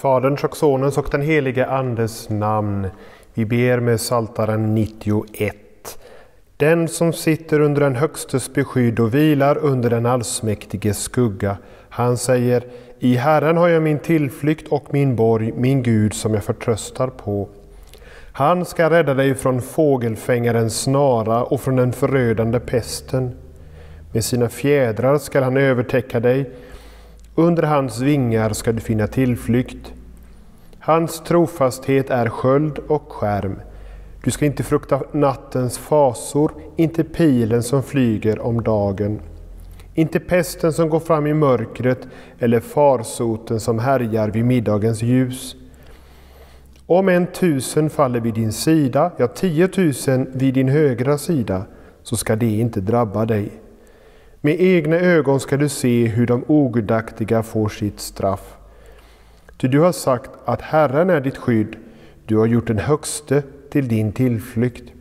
Faderns och Sonens och den helige Andes namn. Vi ber med Saltaren 91. Den som sitter under den Högstes beskydd och vilar under den allsmäktiges skugga. Han säger, i Herren har jag min tillflykt och min borg, min Gud som jag förtröstar på. Han ska rädda dig från fågelfängarens snara och från den förödande pesten. Med sina fjädrar skall han övertäcka dig, under hans vingar ska du finna tillflykt. Hans trofasthet är sköld och skärm. Du ska inte frukta nattens fasor, inte pilen som flyger om dagen, inte pesten som går fram i mörkret eller farsoten som härjar vid middagens ljus. Om en tusen faller vid din sida, ja tiotusen vid din högra sida, så ska det inte drabba dig. Med egna ögon ska du se hur de ogudaktiga får sitt straff. Ty du har sagt att Herren är ditt skydd, du har gjort den högste till din tillflykt.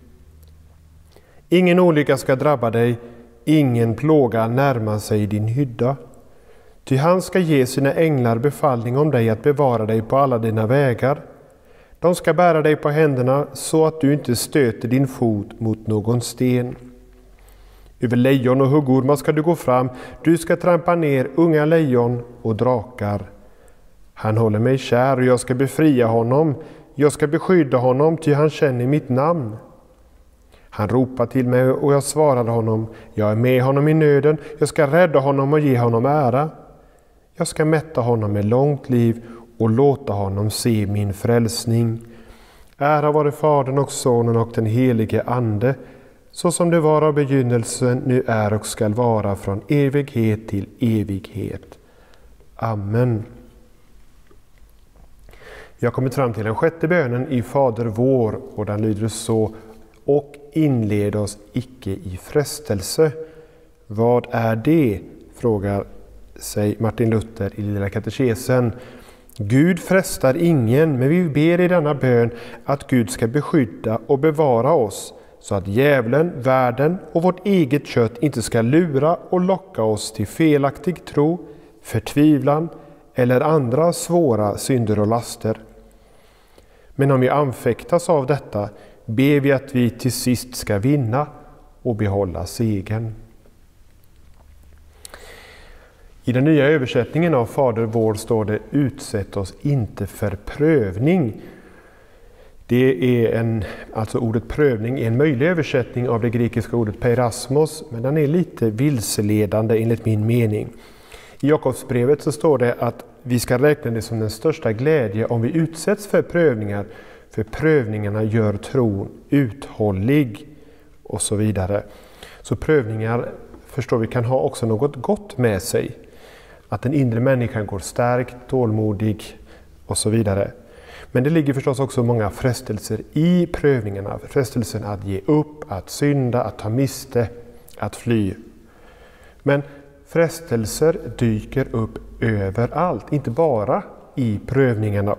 Ingen olycka ska drabba dig, ingen plåga närma sig din hydda. Ty han ska ge sina änglar befallning om dig att bevara dig på alla dina vägar. De ska bära dig på händerna så att du inte stöter din fot mot någon sten. Över lejon och huggormar ska du gå fram, du ska trampa ner unga lejon och drakar. Han håller mig kär och jag ska befria honom, jag ska beskydda honom, ty han känner mitt namn. Han ropar till mig och jag svarade honom, jag är med honom i nöden, jag ska rädda honom och ge honom ära. Jag ska mätta honom med långt liv och låta honom se min frälsning. Ära vare Fadern och Sonen och den helige Ande, så som det var av begynnelsen, nu är och skall vara från evighet till evighet. Amen. Jag har kommit fram till den sjätte bönen i Fader vår och den lyder så och inled oss icke i frestelse. Vad är det? frågar sig Martin Luther i Lilla katekesen. Gud frestar ingen, men vi ber i denna bön att Gud ska beskydda och bevara oss så att djävulen, världen och vårt eget kött inte ska lura och locka oss till felaktig tro, förtvivlan eller andra svåra synder och laster. Men om vi anfäktas av detta ber vi att vi till sist ska vinna och behålla segern. I den nya översättningen av Fader vår står det Utsätt oss inte för prövning. Det är en, alltså ordet prövning är en möjlig översättning av det grekiska ordet peirasmos, men den är lite vilseledande enligt min mening. I Jakobsbrevet så står det att vi ska räkna det som den största glädje om vi utsätts för prövningar, för prövningarna gör tron uthållig och så vidare. Så prövningar förstår vi kan ha också något gott med sig. Att den inre människan går stärkt, tålmodig och så vidare. Men det ligger förstås också många frestelser i prövningarna. Frestelsen att ge upp, att synda, att ta miste, att fly. Men frestelser dyker upp överallt, inte bara i prövningarna.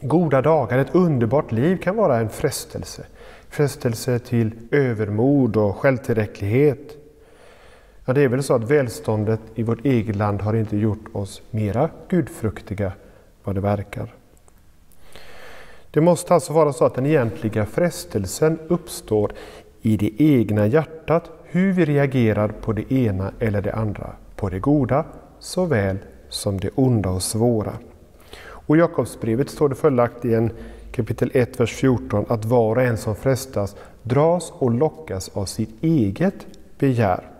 Goda dagar, ett underbart liv kan vara en frestelse. Frestelse till övermod och självtillräcklighet. Ja, det är väl så att välståndet i vårt eget land har inte gjort oss mera gudfruktiga vad det verkar. Det måste alltså vara så att den egentliga frestelsen uppstår i det egna hjärtat, hur vi reagerar på det ena eller det andra, på det goda såväl som det onda och svåra. Och I Jakobsbrevet står det följaktligen kapitel 1, vers 14 att var och en som frestas dras och lockas av sitt eget begär.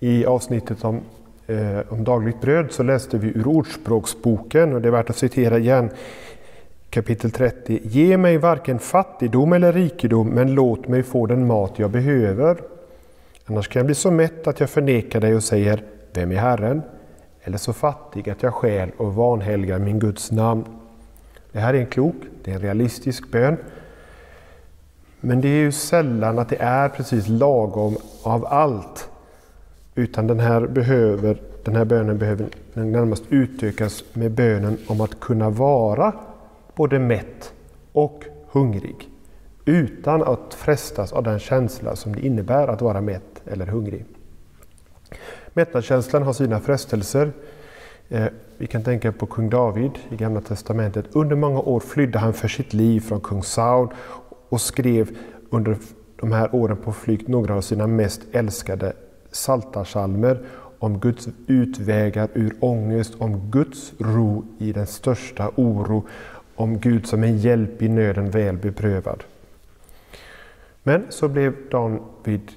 I avsnittet om, eh, om dagligt bröd så läste vi ur Ordspråksboken och det är värt att citera igen kapitel 30. Ge mig varken fattigdom eller rikedom, men låt mig få den mat jag behöver. Annars kan jag bli så mätt att jag förnekar dig och säger, vem är Herren? Eller så fattig att jag skäl och vanhelgar min Guds namn. Det här är en klok, det är en realistisk bön. Men det är ju sällan att det är precis lagom av allt. Utan den här, behöver, den här bönen behöver närmast utökas med bönen om att kunna vara både mätt och hungrig utan att frestas av den känsla som det innebär att vara mätt eller hungrig. Mättnadskänslan har sina frestelser. Eh, vi kan tänka på kung David i Gamla Testamentet. Under många år flydde han för sitt liv från kung Saul och skrev under de här åren på flykt några av sina mest älskade saltarsalmer om Guds utvägar ur ångest, om Guds ro i den största oro, om Gud som en hjälp i nöden väl beprövad. Men så blev David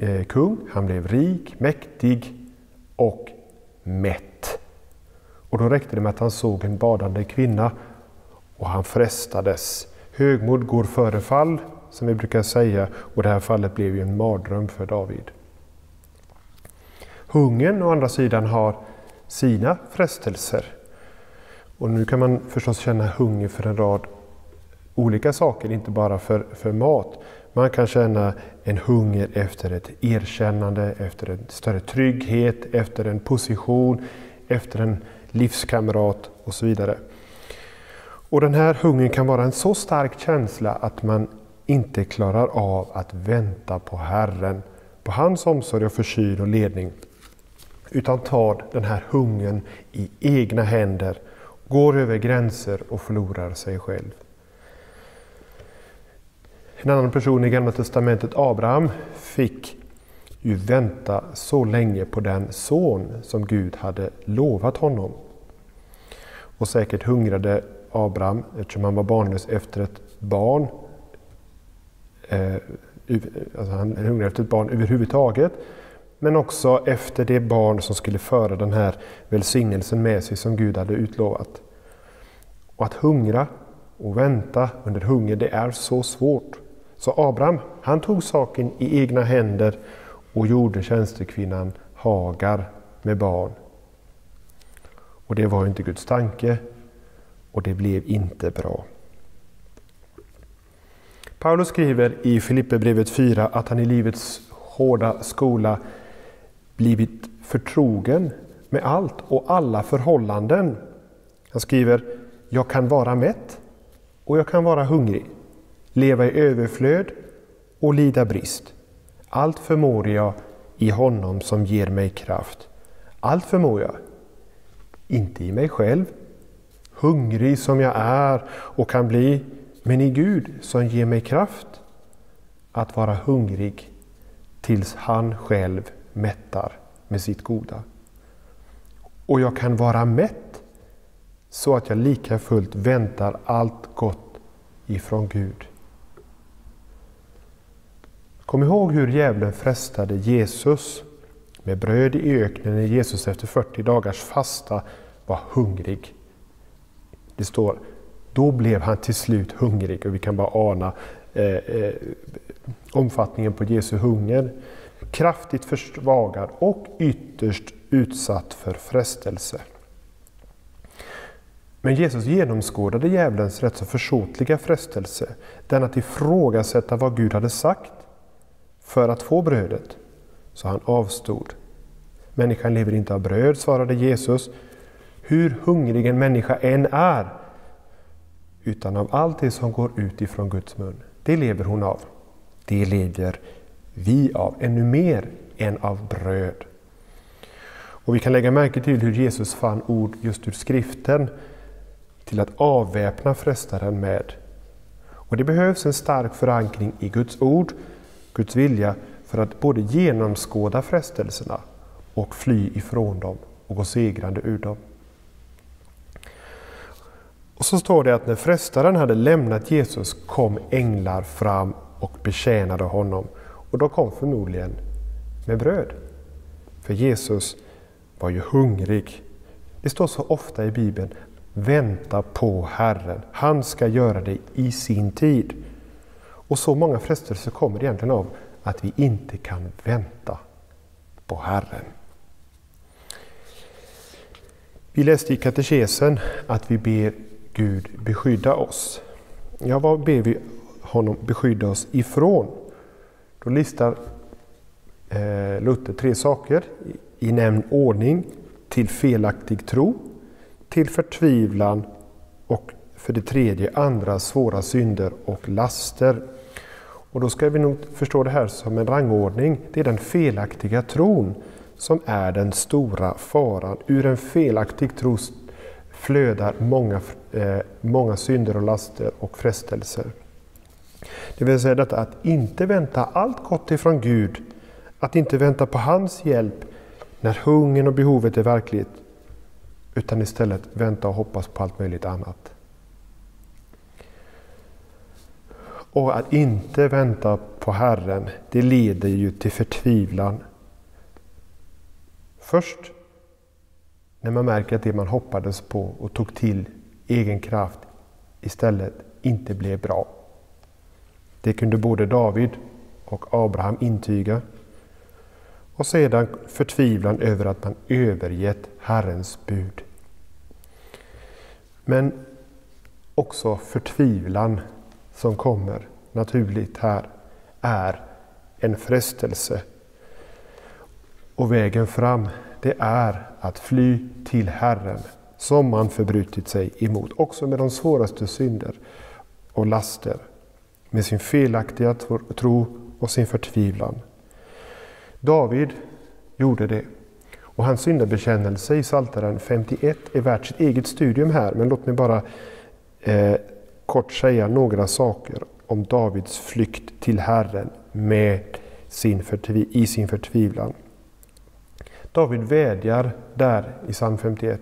eh, kung, han blev rik, mäktig och mätt. Och då räckte det med att han såg en badande kvinna och han frestades. Högmod går före fall, som vi brukar säga, och det här fallet blev ju en mardröm för David. Hungern å andra sidan har sina frestelser. Och nu kan man förstås känna hunger för en rad olika saker, inte bara för, för mat. Man kan känna en hunger efter ett erkännande, efter en större trygghet, efter en position, efter en livskamrat och så vidare. Och den här hungern kan vara en så stark känsla att man inte klarar av att vänta på Herren, på hans omsorg och försyn och ledning. Utan tar den här hungern i egna händer, går över gränser och förlorar sig själv. En annan person i Gamla Testamentet, Abraham, fick ju vänta så länge på den son som Gud hade lovat honom. Och säkert hungrade Abraham, eftersom han var barnlös, efter ett barn. Eh, alltså han hungrade efter ett barn överhuvudtaget. Men också efter det barn som skulle föra den här välsignelsen med sig som Gud hade utlovat. Och att hungra och vänta under hunger, det är så svårt. Så Abraham, han tog saken i egna händer och gjorde tjänstekvinnan Hagar med barn. Och det var inte Guds tanke och det blev inte bra. Paulus skriver i Filipperbrevet 4 att han i livets hårda skola blivit förtrogen med allt och alla förhållanden. Han skriver, jag kan vara mätt och jag kan vara hungrig leva i överflöd och lida brist. Allt förmår jag i honom som ger mig kraft. Allt förmår jag, inte i mig själv, hungrig som jag är och kan bli, men i Gud som ger mig kraft att vara hungrig tills han själv mättar med sitt goda. Och jag kan vara mätt så att jag lika fullt väntar allt gott ifrån Gud. Kom ihåg hur djävulen frestade Jesus med bröd i öknen när Jesus efter 40 dagars fasta var hungrig. Det står, då blev han till slut hungrig och vi kan bara ana eh, eh, omfattningen på Jesu hunger. Kraftigt försvagad och ytterst utsatt för frestelse. Men Jesus genomskådade djävulens rätt så försåtliga frestelse, den att ifrågasätta vad Gud hade sagt för att få brödet. Så han avstod. Människan lever inte av bröd, svarade Jesus, hur hungrig en människa än är, utan av allt det som går ut ifrån Guds mun. Det lever hon av. Det lever vi av, ännu mer än av bröd. Och Vi kan lägga märke till hur Jesus fann ord just ur skriften till att avväpna frestaren med. Och Det behövs en stark förankring i Guds ord Guds vilja för att både genomskåda frestelserna och fly ifrån dem och gå segrande ur dem. Och så står det att när frestaren hade lämnat Jesus kom änglar fram och betjänade honom. Och de kom förmodligen med bröd. För Jesus var ju hungrig. Det står så ofta i Bibeln, vänta på Herren. Han ska göra det i sin tid. Och så många frestelser kommer egentligen av att vi inte kan vänta på Herren. Vi läste i katekesen att vi ber Gud beskydda oss. Ja, vad ber vi honom beskydda oss ifrån? Då listar eh, Luther tre saker i nämnd ordning. Till felaktig tro, till förtvivlan och för det tredje andra svåra synder och laster. Och då ska vi nog förstå det här som en rangordning. Det är den felaktiga tron som är den stora faran. Ur en felaktig tro flödar många, eh, många synder och laster och frestelser. Det vill säga detta att inte vänta allt gott ifrån Gud, att inte vänta på hans hjälp när hungern och behovet är verkligt, utan istället vänta och hoppas på allt möjligt annat. Och att inte vänta på Herren, det leder ju till förtvivlan. Först när man märker att det man hoppades på och tog till egen kraft istället inte blev bra. Det kunde både David och Abraham intyga. Och sedan förtvivlan över att man övergett Herrens bud. Men också förtvivlan som kommer naturligt här är en frestelse. Och vägen fram, det är att fly till Herren som man förbrutit sig emot, också med de svåraste synder och laster, med sin felaktiga tro och sin förtvivlan. David gjorde det. Och hans syndabekännelse i Psaltaren 51 är värt sitt eget studium här, men låt mig bara eh, kort säga några saker om Davids flykt till Herren med sin i sin förtvivlan. David vädjar där i psalm 51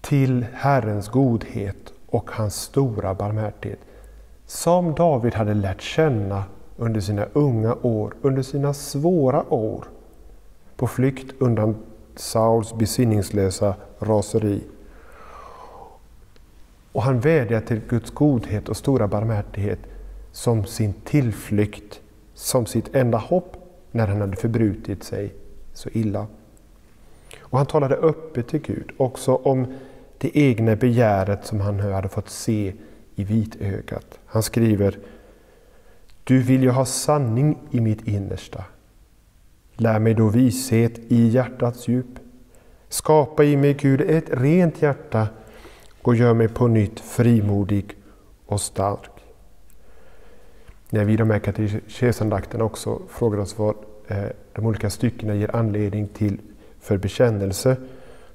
till Herrens godhet och hans stora barmhärtighet som David hade lärt känna under sina unga år, under sina svåra år på flykt undan Sauls besinningslösa raseri. Och han vädjar till Guds godhet och stora barmhärtighet som sin tillflykt, som sitt enda hopp när han hade förbrutit sig så illa. Och han talade öppet till Gud, också om det egna begäret som han nu hade fått se i vitögat. Han skriver Du vill ju ha sanning i mitt innersta. Lär mig då vishet i hjärtats djup. Skapa i mig, Gud, ett rent hjärta och gör mig på nytt frimodig och stark. När vi i de här katekesandakterna också frågar oss vad eh, de olika styckena ger anledning till för bekännelse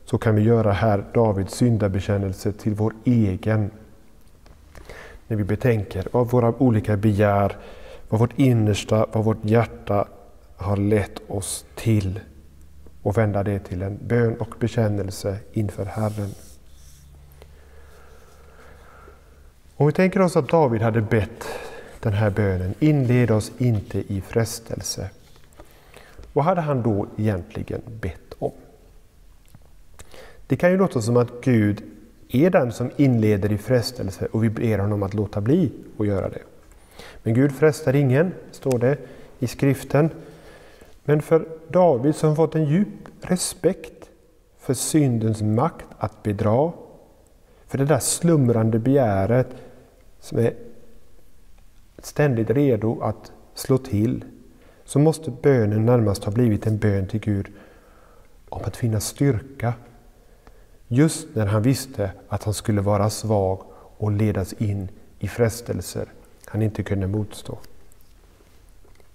så kan vi göra här Davids syndabekännelse till vår egen. När vi betänker vad våra olika begär, vad vårt innersta, vad vårt hjärta har lett oss till och vända det till en bön och bekännelse inför Herren. Om vi tänker oss att David hade bett den här bönen, inled oss inte i frestelse. Vad hade han då egentligen bett om? Det kan ju låta som att Gud är den som inleder i frestelse och vi ber honom att låta bli att göra det. Men Gud frestar ingen, står det i skriften. Men för David som fått en djup respekt för syndens makt att bedra, för det där slumrande begäret som är ständigt redo att slå till, så måste bönen närmast ha blivit en bön till Gud om att finna styrka. Just när han visste att han skulle vara svag och ledas in i frestelser han inte kunde motstå.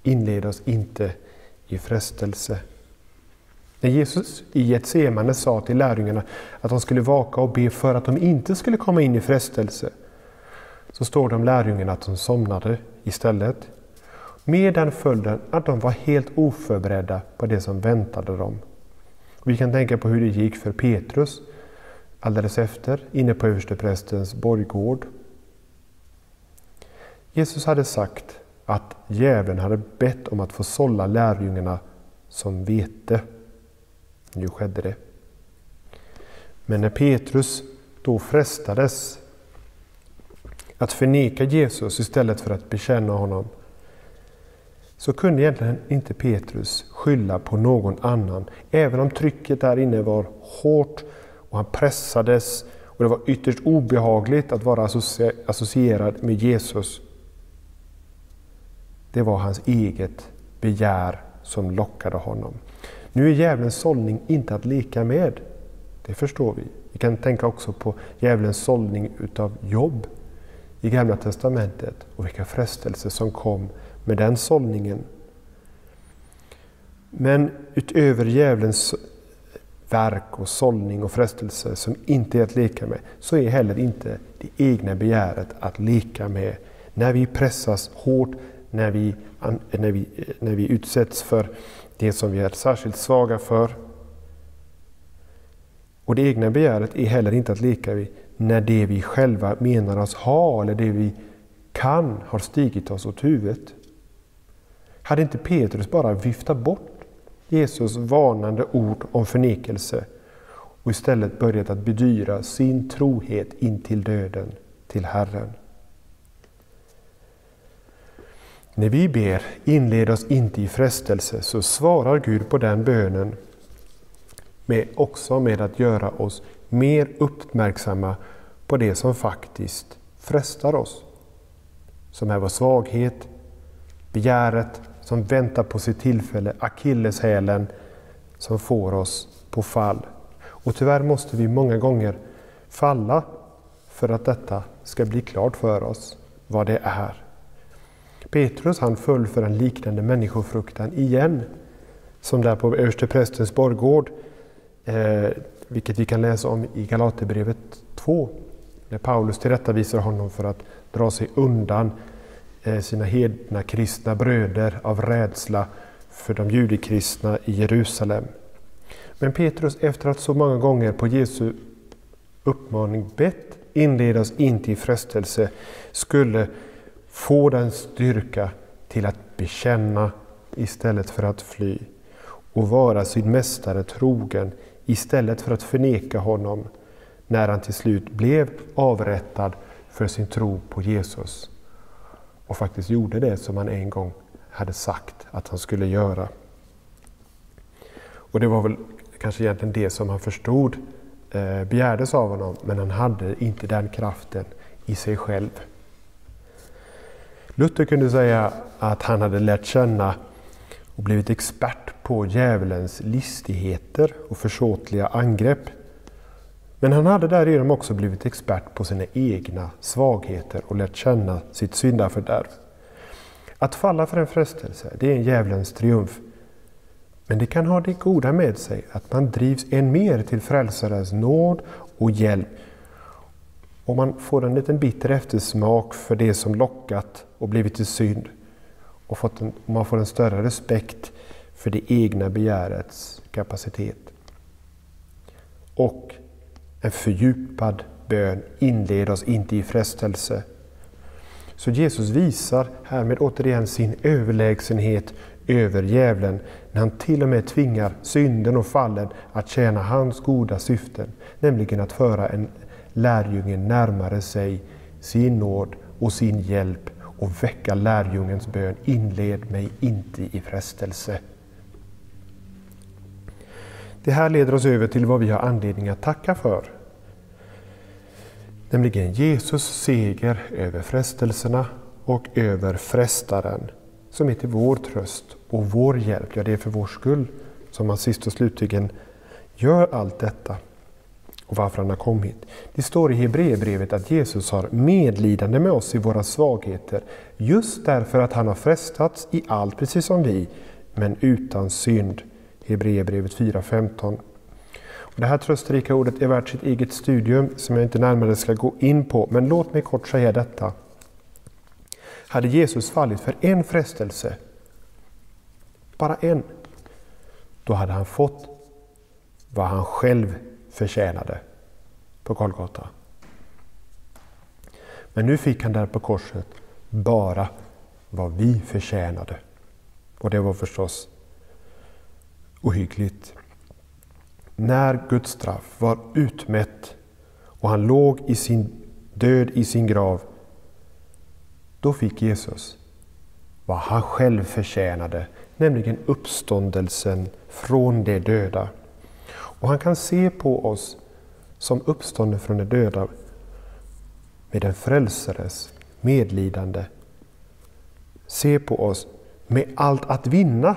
Inled oss inte i frestelse. När Jesus i Getsemane sa till lärjungarna att de skulle vaka och be för att de inte skulle komma in i frestelse, så står det om lärjungarna att de somnade istället. Med den följden att de var helt oförberedda på det som väntade dem. Vi kan tänka på hur det gick för Petrus alldeles efter, inne på översteprästens borggård. Jesus hade sagt att djävulen hade bett om att få sålla lärjungarna som vete. Nu skedde det. Men när Petrus då frestades att förneka Jesus istället för att bekänna honom så kunde egentligen inte Petrus skylla på någon annan. Även om trycket där inne var hårt och han pressades och det var ytterst obehagligt att vara associerad med Jesus. Det var hans eget begär som lockade honom. Nu är djävulens sållning inte att leka med. Det förstår vi. Vi kan tänka också på djävulens sållning utav jobb i Gamla Testamentet och vilka frestelser som kom med den sållningen. Men utöver djävulens verk och sållning och frestelse som inte är att leka med, så är heller inte det egna begäret att leka med. När vi pressas hårt, när vi, när vi, när vi utsätts för det som vi är särskilt svaga för. Och det egna begäret är heller inte att leka med när det vi själva menar oss ha eller det vi kan har stigit oss åt huvudet. Hade inte Petrus bara viftat bort Jesus varnande ord om förnekelse och istället börjat att bedyra sin trohet in till döden till Herren. När vi ber inled oss inte i frestelse så svarar Gud på den bönen med, också med att göra oss mer uppmärksamma på det som faktiskt frestar oss. Som är vår svaghet, begäret som väntar på sitt tillfälle, akilleshälen som får oss på fall. Och tyvärr måste vi många gånger falla för att detta ska bli klart för oss, vad det är. Petrus han föll för en liknande människofruktan igen, som där på översteprästens borggård, eh, vilket vi kan läsa om i Galaterbrevet 2, när Paulus tillrättavisar honom för att dra sig undan Eh, sina hedna kristna bröder av rädsla för de judekristna i Jerusalem. Men Petrus, efter att så många gånger på Jesu uppmaning bett inledas inte i frestelse, skulle få den styrka till att bekänna istället för att fly och vara sin mästare trogen istället för att förneka honom när han till slut blev avrättad för sin tro på Jesus och faktiskt gjorde det som han en gång hade sagt att han skulle göra. Och det var väl kanske egentligen det som han förstod eh, begärdes av honom, men han hade inte den kraften i sig själv. Luther kunde säga att han hade lärt känna och blivit expert på djävulens listigheter och försåtliga angrepp. Men han hade därigenom också blivit expert på sina egna svagheter och lärt känna sitt syndafördärv. Att falla för en frestelse, det är en djävulens triumf. Men det kan ha det goda med sig att man drivs än mer till frälsarens nåd och hjälp. Och man får en liten bitter eftersmak för det som lockat och blivit till synd. Och man får en större respekt för det egna begärets kapacitet. Och en fördjupad bön inleder oss inte i frestelse. Så Jesus visar härmed återigen sin överlägsenhet över djävulen när han till och med tvingar synden och fallen att tjäna hans goda syften, nämligen att föra en lärjunge närmare sig, sin nåd och sin hjälp och väcka lärjungens bön, inled mig inte i frestelse. Det här leder oss över till vad vi har anledning att tacka för. Nämligen Jesus seger över frestelserna och över frestaren som är till vår tröst och vår hjälp. Ja, det är för vår skull som han sist och slutligen gör allt detta och varför han har kommit. Det står i Hebreerbrevet att Jesus har medlidande med oss i våra svagheter just därför att han har frestats i allt precis som vi, men utan synd. Hebreerbrevet 4.15. Det här trösterika ordet är värt sitt eget studium som jag inte närmare ska gå in på, men låt mig kort säga detta. Hade Jesus fallit för en frestelse, bara en, då hade han fått vad han själv förtjänade på Golgata. Men nu fick han där på korset bara vad vi förtjänade. Och det var förstås ohyggligt. När Guds straff var utmätt och han låg i sin död i sin grav, då fick Jesus vad han själv förtjänade, nämligen uppståndelsen från de döda. Och han kan se på oss som uppstånden från de döda med en frälsares medlidande. Se på oss med allt att vinna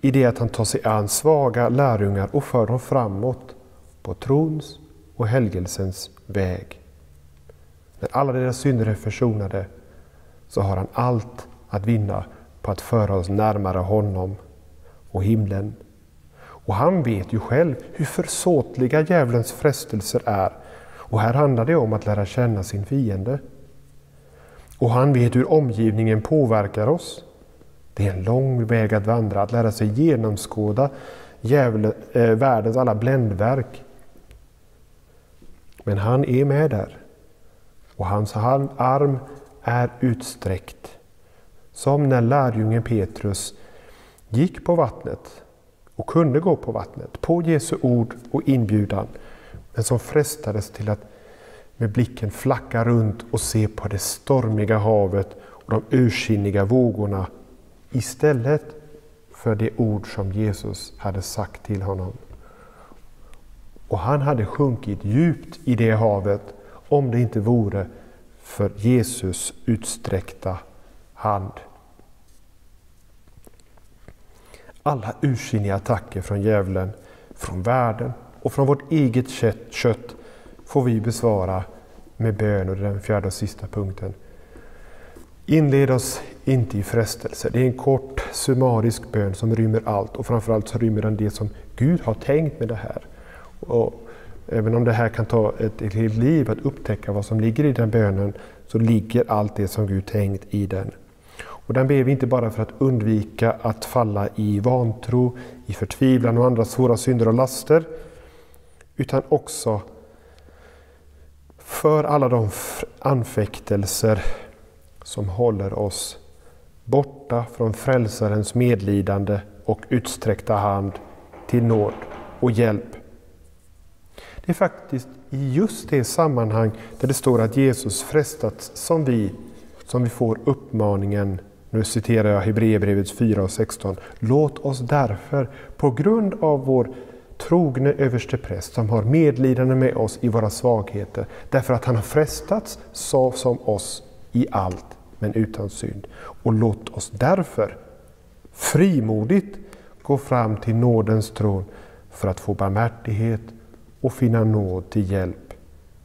i det att han tar sig an svaga lärjungar och för dem framåt på trons och helgelsens väg. När alla deras synder är försonade så har han allt att vinna på att föra oss närmare honom och himlen. Och han vet ju själv hur försåtliga djävulens frestelser är. Och här handlar det om att lära känna sin fiende. Och han vet hur omgivningen påverkar oss. Det är en lång väg att vandra, att lära sig genomskåda djävul, eh, världens alla bländverk. Men han är med där. Och hans arm är utsträckt. Som när lärjungen Petrus gick på vattnet och kunde gå på vattnet på Jesu ord och inbjudan. Men som frestades till att med blicken flacka runt och se på det stormiga havet och de ursinniga vågorna istället för det ord som Jesus hade sagt till honom. Och han hade sjunkit djupt i det havet om det inte vore för Jesus utsträckta hand. Alla ursinniga attacker från djävulen, från världen och från vårt eget kött får vi besvara med bön och den fjärde och sista punkten. Inled oss inte i frestelse. Det är en kort summarisk bön som rymmer allt och framförallt så rymmer den det som Gud har tänkt med det här. Och även om det här kan ta ett, ett helt liv att upptäcka vad som ligger i den bönen så ligger allt det som Gud tänkt i den. Och den ber vi inte bara för att undvika att falla i vantro, i förtvivlan och andra svåra synder och laster, utan också för alla de anfäktelser som håller oss borta från Frälsarens medlidande och utsträckta hand till nåd och hjälp. Det är faktiskt i just det sammanhang där det står att Jesus frestats som vi, som vi får uppmaningen, nu citerar jag Hebreerbrevet 4 och 16, låt oss därför på grund av vår trogne överstepräst som har medlidande med oss i våra svagheter, därför att han har frestats så som oss i allt, men utan synd. Och låt oss därför frimodigt gå fram till nådens tron för att få barmhärtighet och finna nåd till hjälp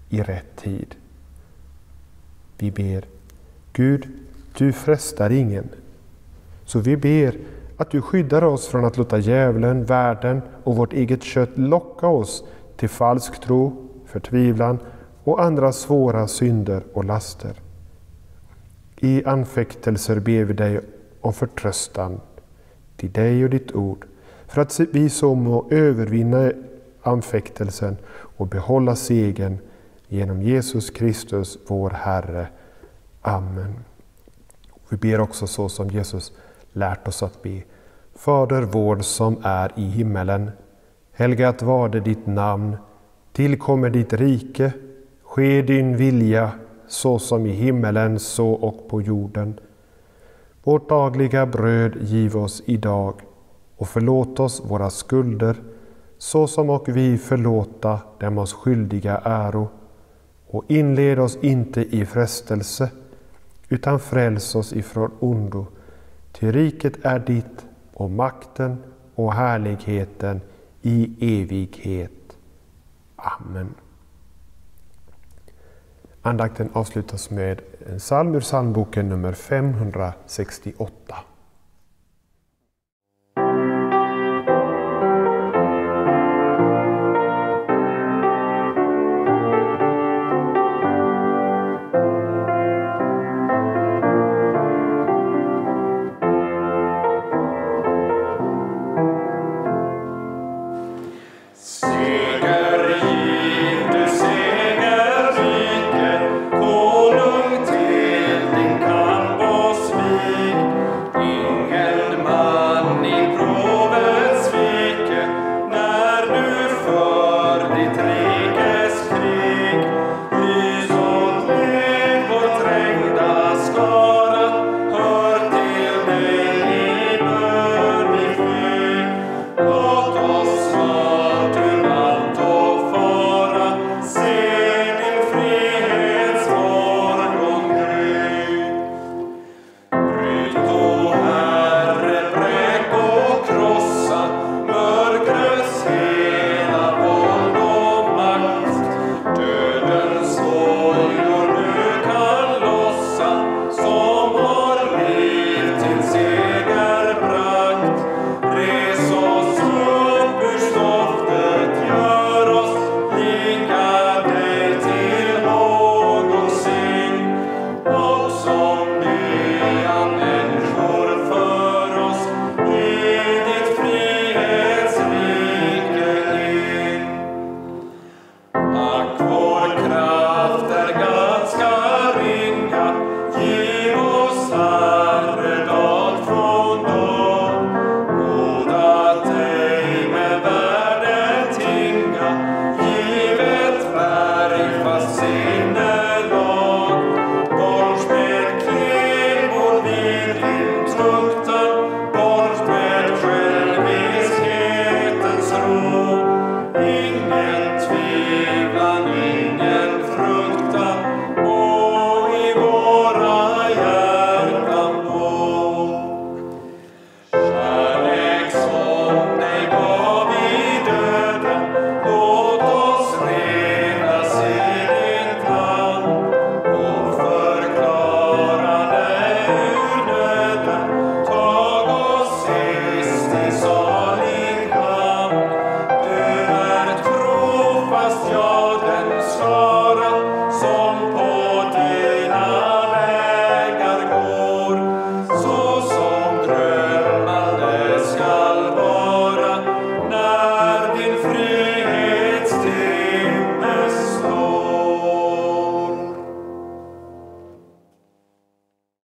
i rätt tid. Vi ber Gud, du frestar ingen. Så vi ber att du skyddar oss från att låta djävulen, världen och vårt eget kött locka oss till falsk tro, förtvivlan och andra svåra synder och laster. I anfäktelser ber vi dig om förtröstan till dig och ditt ord, för att vi så må övervinna anfäktelsen och behålla segern genom Jesus Kristus, vår Herre. Amen. Vi ber också så som Jesus lärt oss att be. Fader vår som är i himmelen. Helgat varde ditt namn. Tillkommer ditt rike. Ske din vilja så som i himmelen så och på jorden. Vårt dagliga bröd giv oss idag och förlåt oss våra skulder så som och vi förlåta dem oss skyldiga äro och inled oss inte i frestelse utan fräls oss ifrån ondo. Ty riket är ditt och makten och härligheten i evighet. Amen. Andakten avslutas med en psalm ur psalmboken nummer 568.